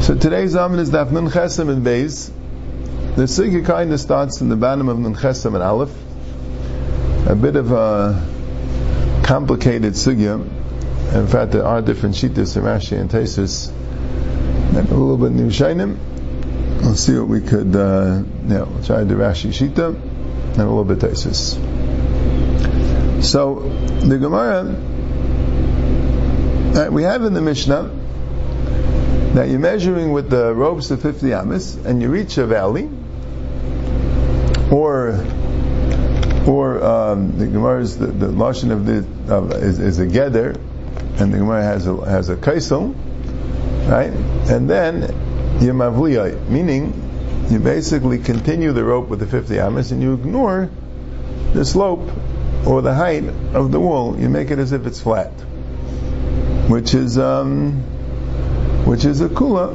So today's Amin is Daf Nun Chesem and Beis. The Sugya kind of starts in the bottom of Nun Chesem and Aleph. A bit of a complicated Sugya. In fact, there are different Shittas, Rashi and Tesis, and a little bit new Shainim. We'll see what we could, uh, yeah, we'll try do Rashi Shita, and a little bit Tesis. So, the Gemara, right, we have in the Mishnah, now you're measuring with the ropes of 50 amas, and you reach a valley, or or um, the Gemara's the, the lashon of the is, is, a geder, and the Gemara has a has a kaisel, right? And then you mavliyai, meaning you basically continue the rope with the 50 amas, and you ignore the slope or the height of the wall. You make it as if it's flat, which is. Um, which is a kula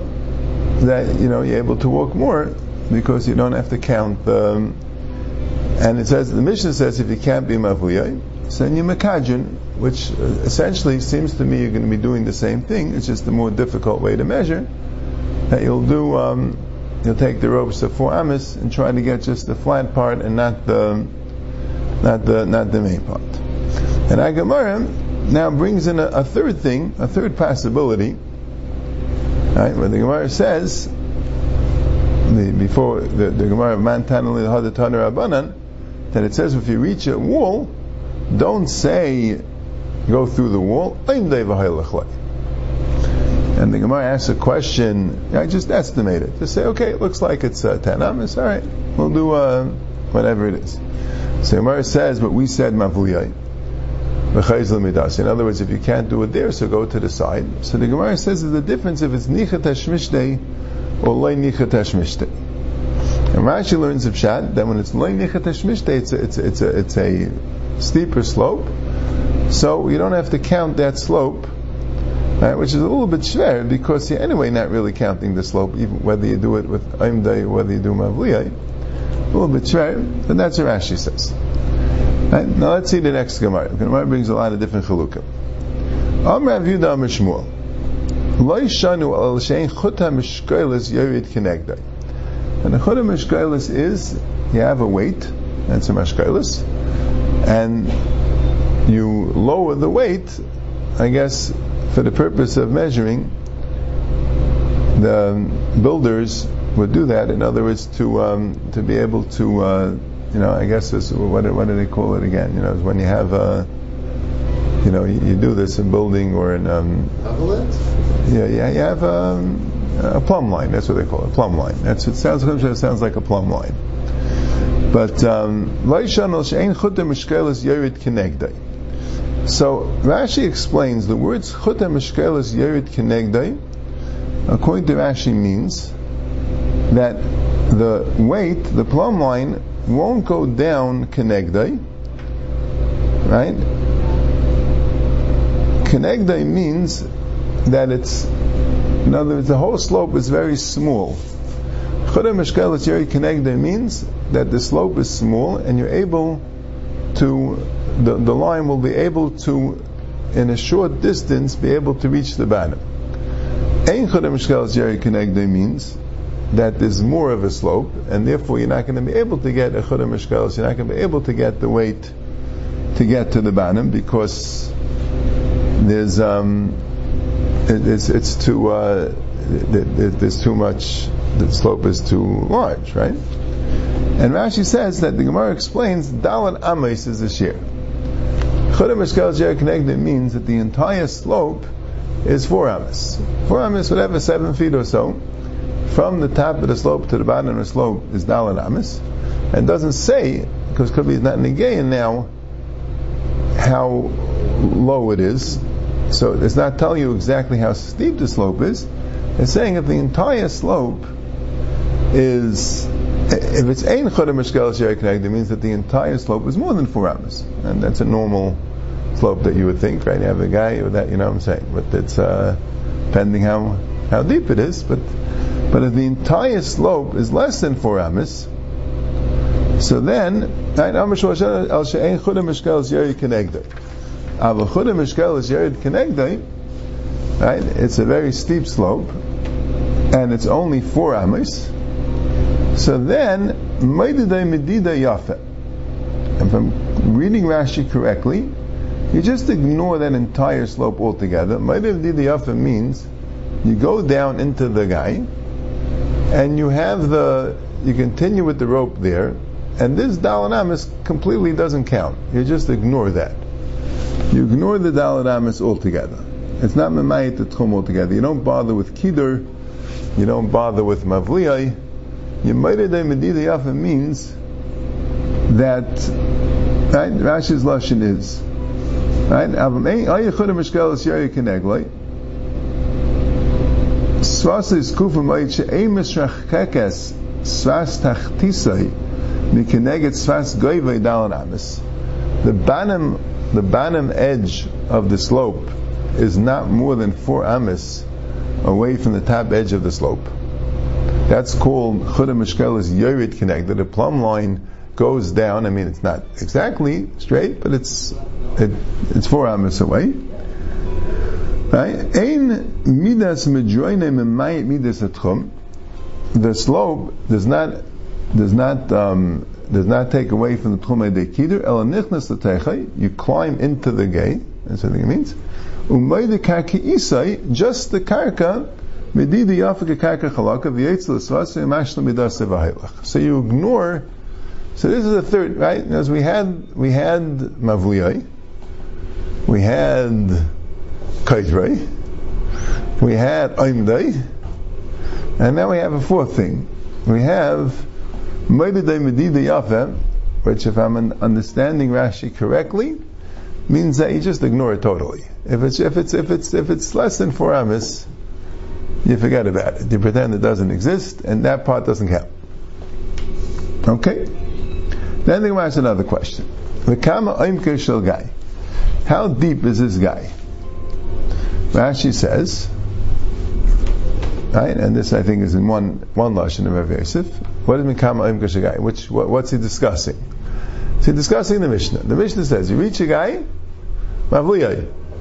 that you know you're able to walk more because you don't have to count the. And it says the Mishnah says if you can't be mavuyay, then you makajin, which uh, essentially seems to me you're going to be doing the same thing. It's just a more difficult way to measure. That you'll do, um, you'll take the ropes of four amas and try to get just the flat part and not the, not the, not the main part. And Agamara now brings in a, a third thing, a third possibility Right? When the Gemara says, the, before the, the Gemara of Mantan Rabbanan, that it says if you reach a wall, don't say go through the wall. And the Gemara asks a question, I just estimate it. Just say, okay, it looks like it's uh, 10 amas, alright, we'll do uh, whatever it is. So Gemara says, but we said mavuyai. In other words, if you can't do it there, so go to the side. So the Gemara says there's a difference if it's nichat hashmishtei or loy nichat hashmishtei. And Rashi learns of Shat that when it's loy nichat hashmishtei, it's a, it's a, it's a, it's a steeper slope. So you don't have to count that slope, right, which is a little bit shver because you're anyway not really counting the slope, even whether you do it with Aimdai or whether you do Mavliyai. A little bit shver, but that's what Rashi says. Right? Now let's see the next Gemara. The Gemara brings a lot of different chalukim. Am Rav Yudah Amr. Lo yishanu al shein chuta mishkoilis yorid kinegdai. And the chuta mishkoilis is, you have a weight, that's a mishkoilis, and you lower the weight, I guess, for the purpose of measuring, the builders would do that. In other words, to um, to be able to uh, you know, I guess this, what, what do they call it again? You know, when you have, a you know, you, you, do this in building or in, um, yeah, yeah, you have um, a plumb line. That's what they call it, plumb line. That's it sounds. It sounds like a plumb line. But um, so Rashi explains the words chuta mishkelis yerid kinegdai. According to Rashi, means that the weight, the plumb line, won't go down Kenegdai, right? Kenegdai means that it's, in other words, the whole slope is very small. Chodah Meshkelet Yeri Kenegdai means that the slope is small and you're able to, the, the line will be able to, in a short distance, be able to reach the bottom. Ein Chodah Meshkelet Yeri Kenegdai means that there's more of a slope, and therefore you're not going to be able to get a chudam mishkalos, you're not going to be able to get the weight to get to the bottom because there's um, it, it's it's too uh, there's too much the slope is too large, right? And Rashi says that the Gemara explains Dalan Amos is this shear. Chudam mishkalos yer means that the entire slope is four amas. Four amas, whatever, seven feet or so from the top of the slope to the bottom of the slope is Dalit Amis. And doesn't say, because could is not negating now, how low it is. So it's not telling you exactly how steep the slope is. It's saying if the entire slope is, if it's ein chodem mishkel it means that the entire slope is more than four amas. And that's a normal slope that you would think, right? You have a guy with that, you know what I'm saying? But it's, uh, depending how, how deep it is, but but if the entire slope is less than four amis, so then, right, it's a very steep slope, and it's only four amis, so then. If I'm reading Rashi correctly, you just ignore that entire slope altogether. Medida Yafe means you go down into the guy, and you have the, you continue with the rope there, and this Dalanamis completely doesn't count. You just ignore that. You ignore the Dalanamis altogether. It's not Memayit Tchum altogether. You don't bother with Kidur, you don't bother with Mavliyai. Yemayredei Medida Yafa means that, right, Rashi's Lashon is, right, She'ei misrach svas tachtisai mikeneget svas goivei amis. The bottom, the bottom edge of the slope is not more than four amis away from the top edge of the slope. That's called chudah mishkelis yorid connected. The plumb line goes down. I mean, it's not exactly straight, but it's it, it's four amis away. Right? The slope does not does not um, does not take away from the tchum de kider. El nichnas. You climb into the gate. That's what it means. Umayde karka isai. Just the karka. Medidi yafik karka chalaka v'yetz l'svasi mashla midas v'haylach. So you ignore. So this is the third, right? As we had, we had mavliyai, we had Kaitrei. We had Oimdei. And now we have a fourth thing. We have Moedidei Medida Yafeh, which if I'm understanding Rashi correctly, means that you just ignore it totally. If it's, if it's, if it's, if it's less than four amis, you forget about it. You pretend it doesn't exist, and that part doesn't count. Okay? Then the Gemara another question. The Kama Guy. How deep is this guy? Rashi says, right, and this I think is in one one lashon of Rav Yosef. What is mikama im kashagai? Which what, what's he discussing? So he's discussing the Mishnah. The Mishnah says you reach a guy,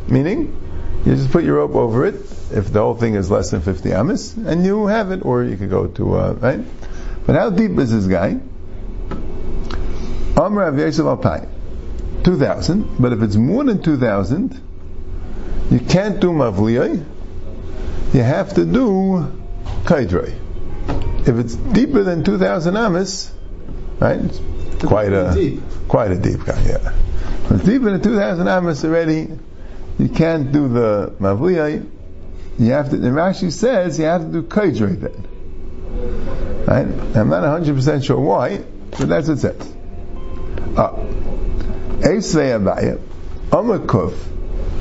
meaning you just put your rope over it if the whole thing is less than fifty amis, and you have it, or you could go to uh, right. But how deep is this guy? Amr Rav Yosef two thousand. But if it's more than two thousand you can't do mavliyai, you have to do kaidrei. If it's deeper than 2,000 amis, right, it's quite a, deep. quite a deep guy, yeah. If it's deeper than 2,000 amis already, you can't do the mavliyai, you have to, and Rashi says you have to do kaidrei then. Right? I'm not 100% sure why, but that's what it says. Ah. Abaya, Omakuf,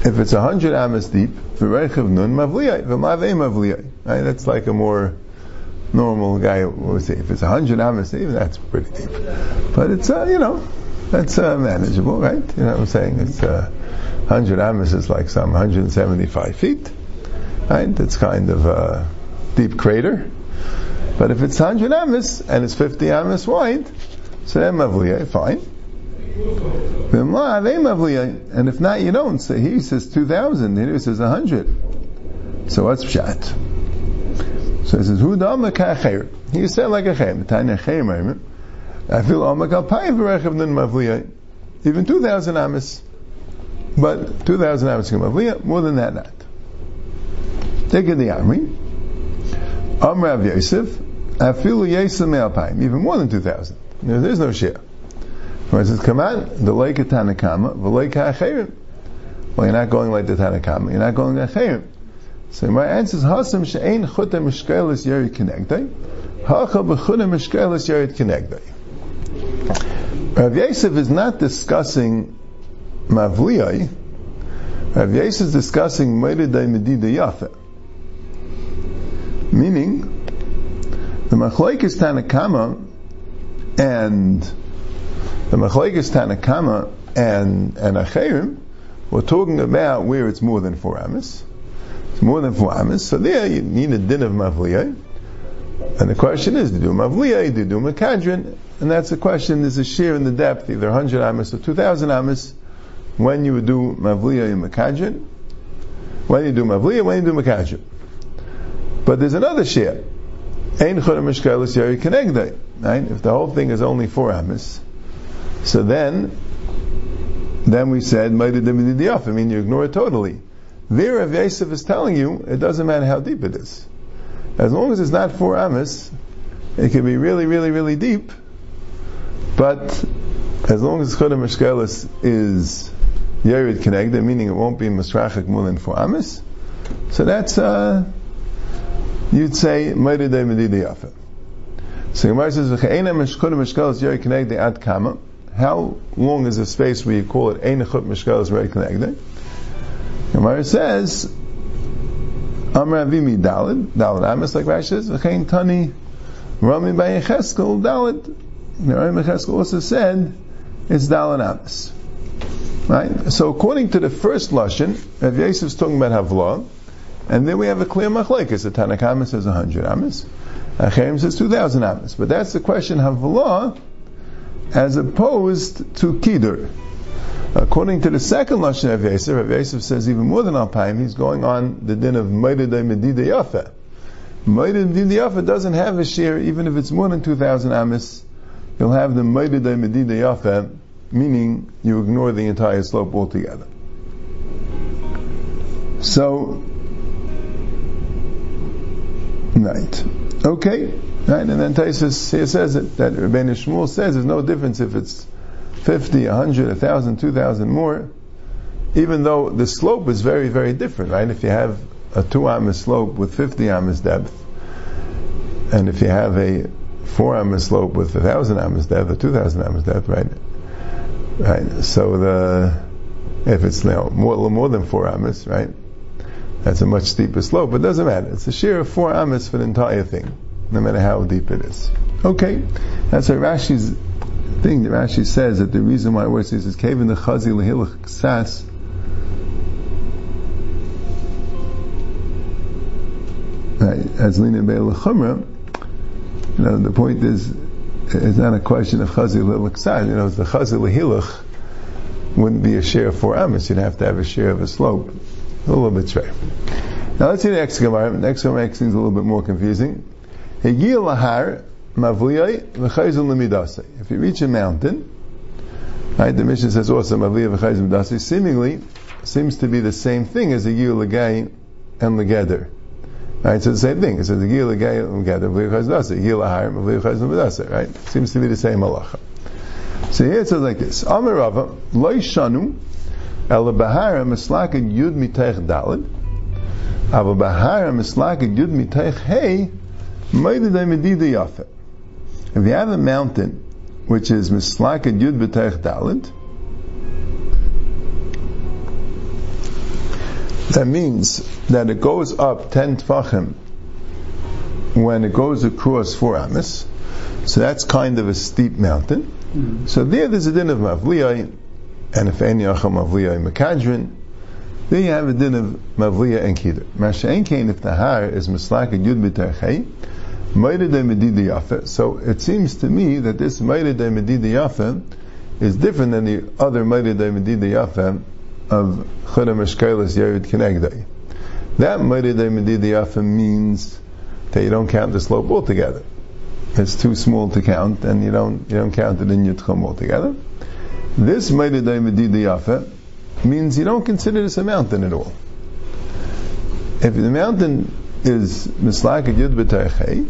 if it's a hundred amas deep, v'reichav nun mavliyai, v'mavei mavliyai. Right? That's like a more normal guy would say. If it's a hundred amas deep, that's pretty deep. But it's, uh, you know, that's uh, manageable, right? You know what I'm saying? It's uh, 100 amas is like some 175 feet, right? It's kind of a deep crater. But if it's 100 amas and it's 50 amas wide, so then mavliyai, fine. And if not, you don't. So he says 2,000, here he says 100. So what's pshat? So he says, Who He said like a chayim. Tanya chayim, I feel amak payim v'rechav nun mavliyah. Even 2,000 amis. But 2,000 amis can mavliyah, more than that not. Take it the Amri. Amrav Yosef, I feel Yosef me'alpayim. Even more than 2,000. There's no share. Where it says, come on, the lake of Tanakama, the lake Well, you're not going like the Tanakama, you're not going like Achirim. So my answer is, Hasam she'ein chutta mishkelis yerid kenegdai, hacha b'chutta mishkelis yerid kenegdai. Rav Yosef is not discussing Mavliyai, Rav Yosef is discussing Meridai Medida Yafe. Meaning, the Machlaik is Tanakama and the Machlekes Tanakama and and Acherim, we're talking about where it's more than four amis. It's more than four amis. So there you need a din of mavliyah. And the question is, do you do mavliyah, do you do makadrin? And that's the question, there's a share in the depth, either 100 amis or 2,000 amis, when you would do mavliyah and makadrin, when you do mavliyah, when you do makadrin. But there's another share. Ein Chura Mishkelis Yeri Kenegdai. Right? If the whole thing is only four amis, so then, then we said, I mean, you ignore it totally. There, Rav Yosef is telling you, it doesn't matter how deep it is. As long as it's not four amis, it can be really, really, really deep, but as long as Chura Mishkelis is Yerid Kenegda, meaning it won't be Masrachik more than four amis, so that's, uh, you'd say, Maida de Medida Yafa. So Gemara says, Chura Mishkelis Yerid Kenegda ad kama. How long is the space where you call it Ein Chut Mishkelis Yerid Kenegda? Gemara says, Amr Avimi Dalid, Dalid Amis, like Rashi says, V'chein Tani Rami by Yecheskel Dalid. Rami Yecheskel also said, it's Dalid Amis. Right? So according to the first Lashon, Rav Yosef is talking about Havlah, and then we have a clear machlekes. The Tanakh says 100 amis, Achaim says 2,000 amis. But that's the question Havlah, as opposed to Kidur. According to the second Lashon of Yosef, Rav says even more than Alpayim, he's going on the din of Maidadei Medida Yafa. Medida Yafa doesn't have a share, even if it's more than 2,000 amis, you'll have the Maidadei Medida Yafa, meaning you ignore the entire slope altogether. So, right. Okay. Right, and then Taisus here says it, that Rabbeinu Shmuel says there's no difference if it's 50, 100, 1,000, 2,000 more, even though the slope is very, very different, right? If you have a 2 amas slope with 50 amas depth, and if you have a 4 amas slope with 1,000 amas depth, or 2,000 amas depth, right? Right, so the, if it's you know, more, more than 4 amas, right? That's a much steeper slope, but it doesn't matter. It's a shear of 4 amas for the entire thing, no matter how deep it is. Okay, that's why Rashi's thing that Rashi says that the reason why it works is Kevin the Chazi Lehilach Sas. As Lina Be'el you know, the point is, it's not a question of Chazi Lehilach. You know, the Chazi Lehilach wouldn't be a share of four amas. You'd have to have a share of a slope. A little bit straight. Now let's see the next Gemara. The next Gemara makes things a little bit more confusing. If you reach a mountain, right, the mission says oh, also v'chayzim midasei, seemingly seems to be the same thing as the Gil Lagay and Lageder. Right, so the same thing. It says the Gil Lagay and Lageder, Mavliyai v'chayzim Gil Lahar, Mavliyai v'chayzim midasei, right? Seems to be the same halacha. So here it says like this, Amar Rava, Loi El Bahara Mislakid Yud Miteich Dalid, Ava Bahara Mislakid Yud Miteich Hey, If you have a mountain which is mislakad yud b'teich dalit, that means that it goes up ten tfachim when it goes across four amis. So that's kind of a steep mountain. Mm-hmm. So there, there's a din of mavliyai, and if any acham mavliyai makadrin, there you have a din of mavliya and kidr. Masha if the har is mislakad yud b'teich so it seems to me that this Yafa is different than the other Yafa of Chura Meshkelis. That Yafa means that you don't count the slope altogether. It's too small to count, and you don't you don't count it in your tchum altogether. This Maida Medida Yafa means you don't consider this a mountain at all. If the mountain is mislak yud b'taychei,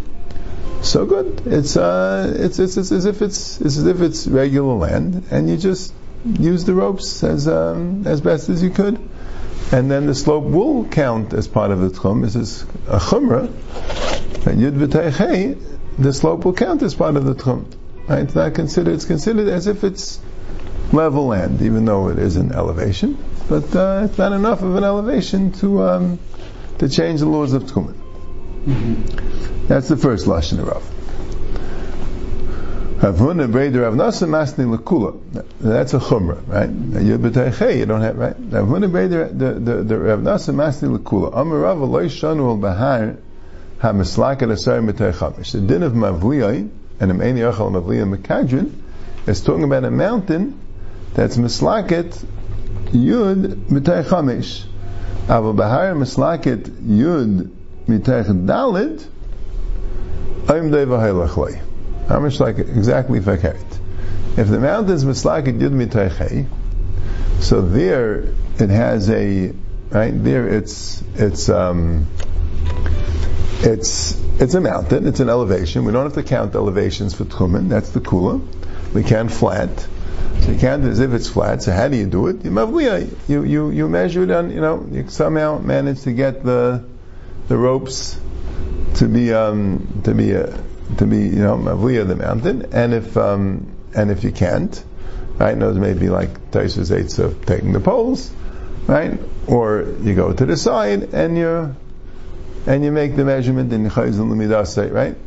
so good. It's, uh, it's, it's, it's, as if it's, it's as if it's regular land, and you just use the ropes as, um, as best as you could. And then the slope will count as part of the tchum. This is a chumrah, and yud v'teichei, the slope will count as part of the tchum. Right? It's not considered, it's considered as if it's level land, even though it is an elevation. But uh, it's not enough of an elevation to, um, to change the laws of tchumen. Mm-hmm. That's the first lashon of Rav. Havuna Breder Rav Nasa Masni Lakula. That's a chumrah, right? You you don't have right. Havuna Breder the the the Rav Nasa Masni Lakula. Amar Rav Loy Shanu Al Bahar HaMislaket Asar Mitay Chamish. The din of Mavliyai and a Meini Achal Mavliyai Mekadrin is talking about a mountain that's Mislaket Yud Mitay Chamish. Ava Bahar Mislaket Yud deva How much like exactly fakert? If the mountain is mislakit yud mitech so there it has a right there. It's it's um, it's it's a mountain. It's an elevation. We don't have to count elevations for tchumen. That's the kula. We count flat. So you count it as if it's flat. So how do you do it? You you you measure it on. You know you somehow manage to get the the ropes to be um, to be uh, to be you know mavliya the mountain. And if um, and if you can't, right? Knows maybe like Taisus eights of taking the poles right? Or you go to the side and you and you make the measurement in Chayzul Lumidasai, right?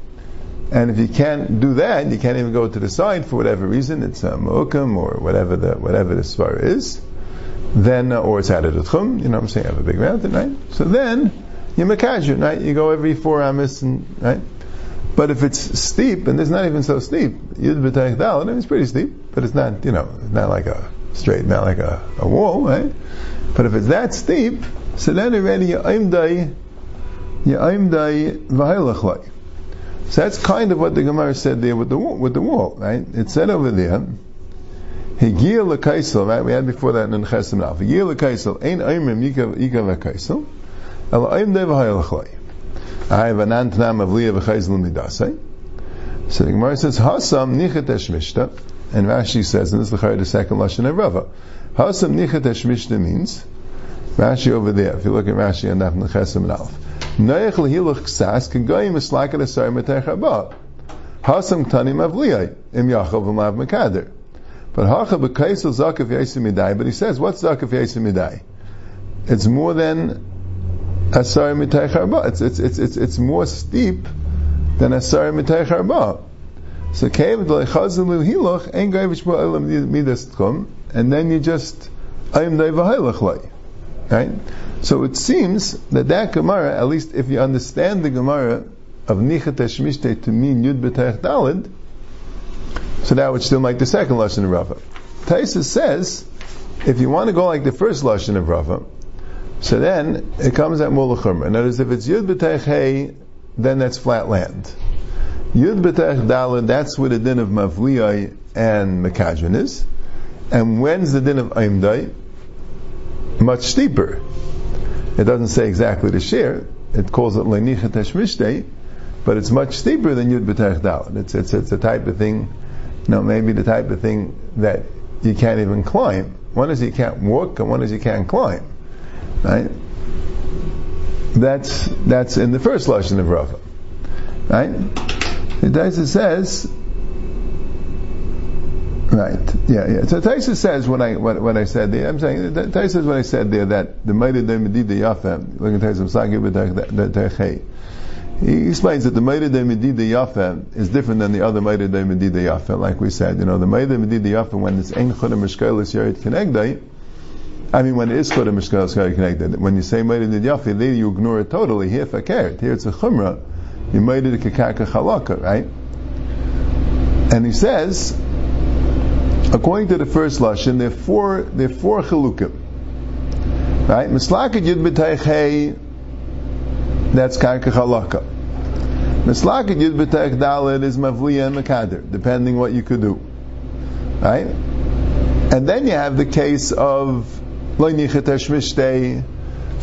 And if you can't do that, you can't even go to the side for whatever reason, it's a mu'ukam or whatever the whatever the svar is, then uh, or it's added a tchum, you know what I'm saying, I have a big mountain, right? So then you makajir, right? You go every four amis and right? But if it's steep, and it's not even so steep, Yud B'Tayich Dal, I mean, it's pretty steep, but it's not, you know, not like a straight, not like a, a wall, right? But if it's that steep, so then already Ya'imdai, Ya'imdai Vahilachlai. So that's kind of what the Gemara said there with the wall, with the wall, right? It said over there, Higir lekaisel, right? We had before that in Chesim Naf. Higir lekaisel, ein yikav lekaisel, el oimdai v'hayalachlai. I have an antnam of liya v'chaisel midasai. Eh? So the Gemara says, Hasam nichet eshmishta, and Rashi says, and this is the second Lashon of Rava, Hasam nichat hashmishna means Rashi over there. If you look at Rashi and Nafn Chesim and Alf, Noach lehiluch ksas can go im slakat asar metech Hasam tanim avliyai im Yachav v'mav mekader. But hacha b'kaisel zakaf yasim midai. But he says, what's zakaf yasim midai? It's more than asar mitay charba. It's it's it's it's it's more steep than asar mitay charba. So kev d'leichazim hiloch ein gaivish ba'olam midas tchum and then you just Ayim Dai Vahailach Lai. right? So it seems that that Gemara, at least if you understand the Gemara of Nichat Eshmishte to mean Yud B'Tech Dalid, so that would still make the second lashon of Rava. Taisa says, if you want to go like the first lashon of Rava, so then it comes at Mulachumra. Other if it's Yud B'Tech Hey, then that's flat land. Yud B'Tech Dalid, that's where the din of Mavliyai and Mekadron is. And when's the din of Aimdai? Much steeper. It doesn't say exactly the share. It calls it Leinichet Hashmishtei, but it's much steeper than Yud B'Tech Dal. It's, it's, it's a type of thing, you know, maybe the type of thing that you can't even climb. One is you can't walk, and one is you can't climb. Right? That's, that's in the first lesson of Rava. Right? It says, Right. Yeah. Yeah. So Taisa says when I what, I said there, I'm saying Taisa says what I said there that the Maida de Medida Yafem. Look at Taisa Sagi He explains that the Maida de Medida Yafem is different than the other Maida de Medida Yafem. Like we said, you know, the Maida de Medida Yafem when it's Ein Chodim Mishkalis Yared Kenegdai. I mean, when it is Chodim Yared Kenegdai, when you say Maida de Yafem, there you ignore it totally. Here, Fakert. Here it's a Chumrah. You made it a Kekaka Chalaka, right? And he says according to the first lashon, there are four there are four chilukim. Right? Mislakat yud b'tayich that's karka chalaka. Mislakat yud b'tayich dalet is mavliya and makader, depending what you could do. Right? And then you have the case of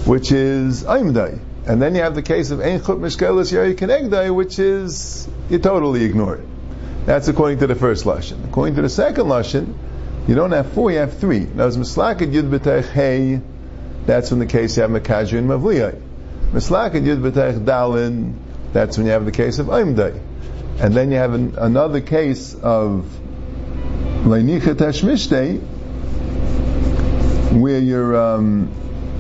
which is aimdai. And then you have the case of ein chut mishkelis kenegdai, which is you totally ignore it. That's according to the first lashon. According to the second lashon, you don't have four, you have three. Now, as mislaket yud b'tech hey, that's in the case you have mekajir and mavliyai. Mislaket yud b'tech dalin, that's when you have the case of aimdai. And then you have an, another case of leinichet hashmishtei, where you're, um,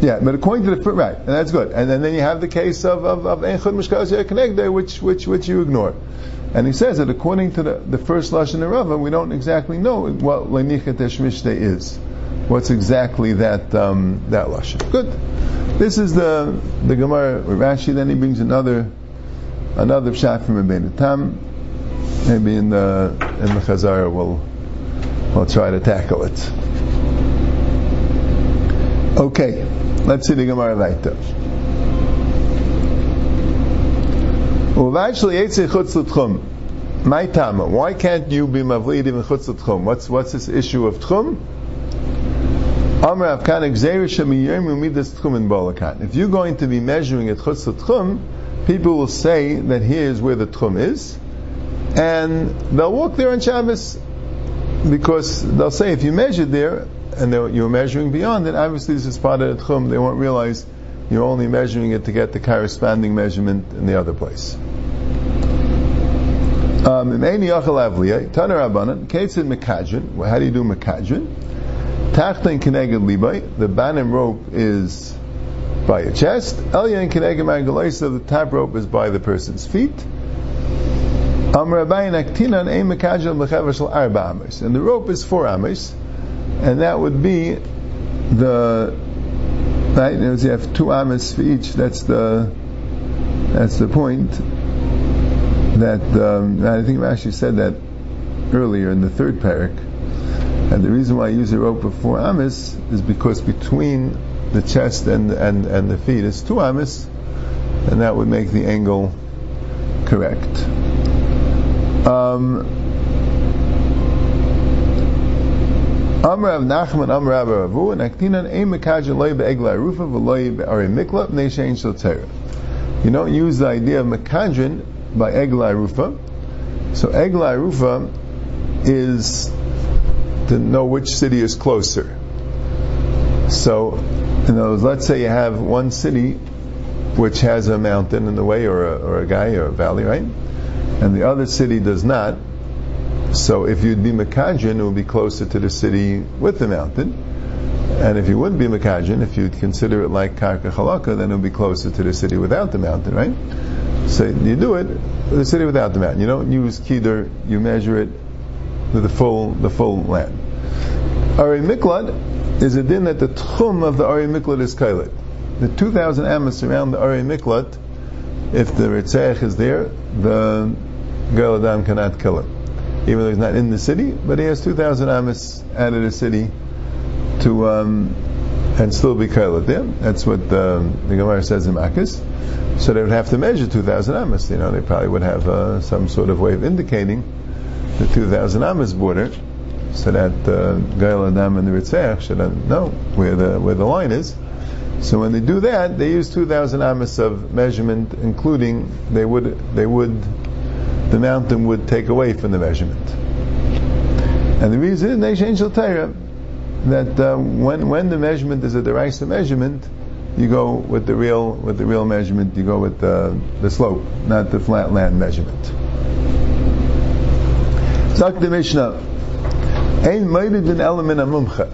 yeah, but according to the right, and that's good. And then, then you have the case of of of Mishkaz which which which you ignore. And he says that according to the, the first Lashon Rava, we don't exactly know what Lenichet Eshmishte is. What's exactly that um, that Lashon. Good. This is the the Gemara Rashi. Then he brings another another pshat from Rabbeinu Tam. Maybe in the in the Chazara we'll we'll try to tackle it. Okay, let's see the Gemara L'Tchum. My Tama, why can't you be Mavlid even Chutz L'Tchum? What's, what's this issue of Tchum? Amr Avkan Umidas Tchum in Balakan. If you're going to be measuring at Chutz L'Tchum, people will say that here's where the Tchum is, and they'll walk there on Shabbos because they'll say if you measured there and you're measuring beyond it, obviously this is part of the Tchum, they won't realize you're only measuring it to get the corresponding measurement in the other place. Um, how do you do Makadrin? Tachtan Keneged Libay, the banim rope is by your chest. Elyan Keneged Magalaisa, the top rope is by the person's feet. And the rope is four Amos, and that would be the right. You have two Amos for each. That's the that's the point that um, I think I actually said that earlier in the third parak. And the reason why I use a rope of four amis is because between the chest and, and, and the feet is two amis, and that would make the angle correct. Um, Amrav Nachman Amrav Ravu and Loi Be'egla Rufa V'loi Be'ari Shel You don't use the idea of Mekajin by Egla Rufa. So Egla Rufa is to know which city is closer. So, in other words, let's say you have one city which has a mountain in the way, or a, or a guy, or a valley, right? And the other city does not. So, if you'd be Makajin, it would be closer to the city with the mountain. And if you wouldn't be Makajin, if you'd consider it like Karka Chalaka, then it would be closer to the city without the mountain, right? So you do it the city without the mountain. You don't use Kidr, you measure it with the full the full land. Ari Miklat is a din that the tchum of the Ari Miklat is kailit. The 2,000 amos around the Ari Miklat, if the Ritzach is there, the Gal Adam cannot kill him. Even though he's not in the city, but he has 2,000 amos out of the city to, um, and still be kailit there. That's what the, the Gemara says in Makkis. So they would have to measure 2,000 amos. You know, they probably would have uh, some sort of way of indicating the 2,000 Amos border, so that uh, Gail Adam and the Ritzach should know where the where the line is. So when they do that, they use 2,000 Amos of measurement, including they would they would the mountain would take away from the measurement. And the reason is Nation Angel Torah that uh, when when the measurement is a derisa measurement, you go with the real with the real measurement. You go with the the slope, not the flat land measurement. Zak the Mishnah. Ein moided an element a mumcha.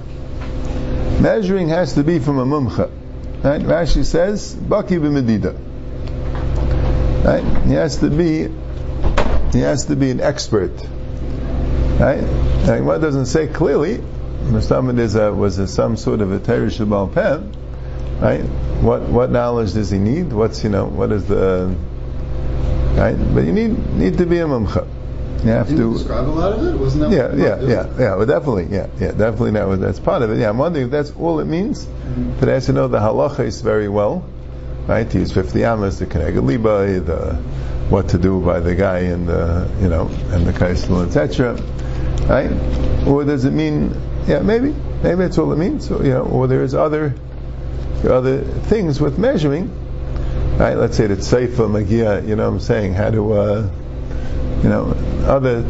Measuring has to be from a mumcha. Right? Rashi says, Baki b'medida. Right? He has to be, he has to be an expert. Right? What doesn't say clearly, Muhammad is a, was a, some sort of a Torah Shabbat Peh, right? What what knowledge does he need? What's you know what is the right? But you need need to be a mumcha. You have to describe a lot of it. Wasn't that? Yeah, yeah, yeah, yeah. Well, definitely, yeah, yeah, definitely. That that's part of it. Yeah, I'm wondering if that's all it means. Mm-hmm. But as you know, the halacha is very well, right? Use 50 amas, the keneged liba, the what to do by the guy and the you know and the kaisel, etc. Right? Or does it mean? Yeah, maybe, maybe that's all it means. So, you know, or there's other other things with measuring. Right? Let's say that seifa magia. You know, what I'm saying how to. Uh, you know, other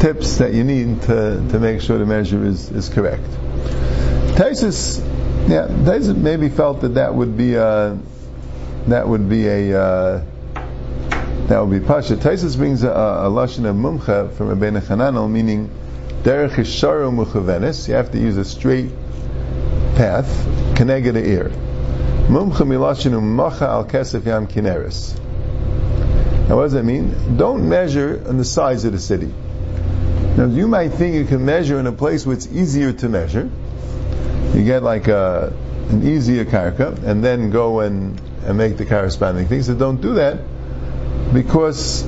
tips that you need to, to make sure the measure is, is correct. Taisus, yeah, Taisus maybe felt that that would be a, that would be a, uh, that would be pasha. Taisus brings a, a, lashon of mumcha from Rabbeinu Chananel, meaning derech isharu muchavenis. You have to use a straight path, keneged ear. Mumcha milashinu macha al kesef yam kineris. Now, what does that mean? Don't measure on the size of the city. Now, you might think you can measure in a place where it's easier to measure. You get like a, an easier karka, and then go and, and make the corresponding things. So don't do that because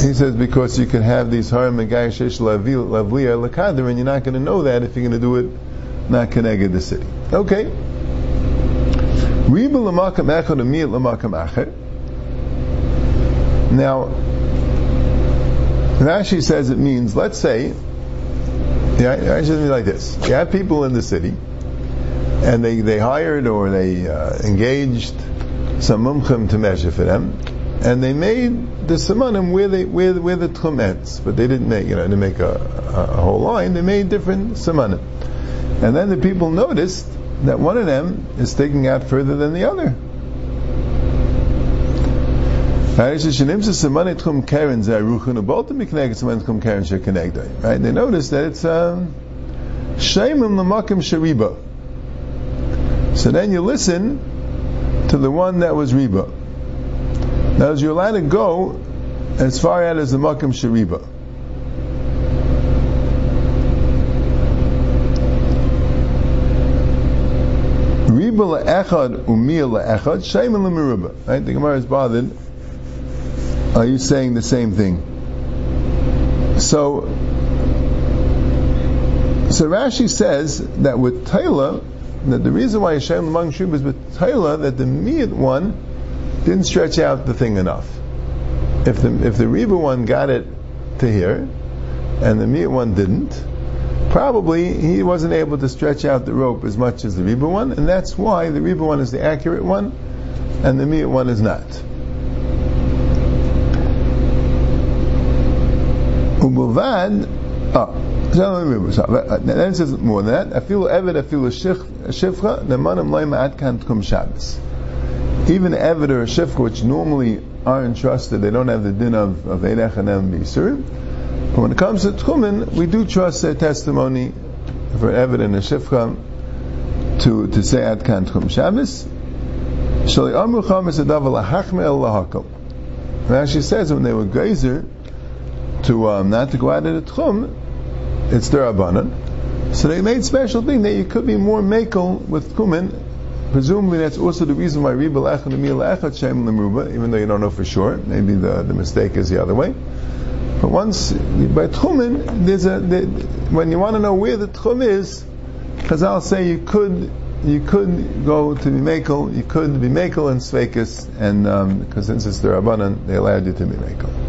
he says because you can have these haram and shesh lavliya lakader, and you're not going to know that if you're going to do it not connected to the city. Okay. Riba lamakam echad lamakam acher. Now, Rashi says it means, let's say, yeah, actually like this. You have people in the city, and they, they hired or they uh, engaged some mumchim to measure for them, and they made the simanim where they where where the tchum but they didn't make you know they make a, a, a whole line. They made different simanim, and then the people noticed that one of them is sticking out further than the other. Right? They notice that it's um. So then you listen to the one that was Riba. Now, you're allowed to go as far out as the Makim Shariba. Riba le'echad umiyah le'echad, shayman le'meruba. Right? The Gemara is bothered. Are you saying the same thing? So, so Rashi says that with Taylor, that the reason why Hashem among Shub is with Taylor, that the Miyat one didn't stretch out the thing enough. If the if the Reba one got it to here, and the Miyat one didn't, probably he wasn't able to stretch out the rope as much as the Reba one, and that's why the Reba one is the accurate one, and the Miyat one is not. Ubulvad, oh, then it says more than that. Evid, I feel shifcha, nemanim loyma atkan tkum Shabbos. Even evid or shifcha, which normally aren't trusted, they don't have the din of of eidach and bisurim. But when it comes to tchumen, we do trust their testimony for evid and a shifcha to to say atkan tkum Shabbos. Shali amru cham is a davar lahachme el lahakal. Rashi says when they were geyser to um, not to go out of the tchum, it's derabanan. So they made special thing that you could be more makel with kumin. Presumably that's also the reason why riba lechad and echad shem lemruba, even though you don't know for sure. Maybe the, the mistake is the other way. But once by tchumen, there's a when you want to know where the tchum is, Chazal say you could you could go to be makel, you could be makel and svekis, and because um, since it's the rabbanan, they allowed you to be makel.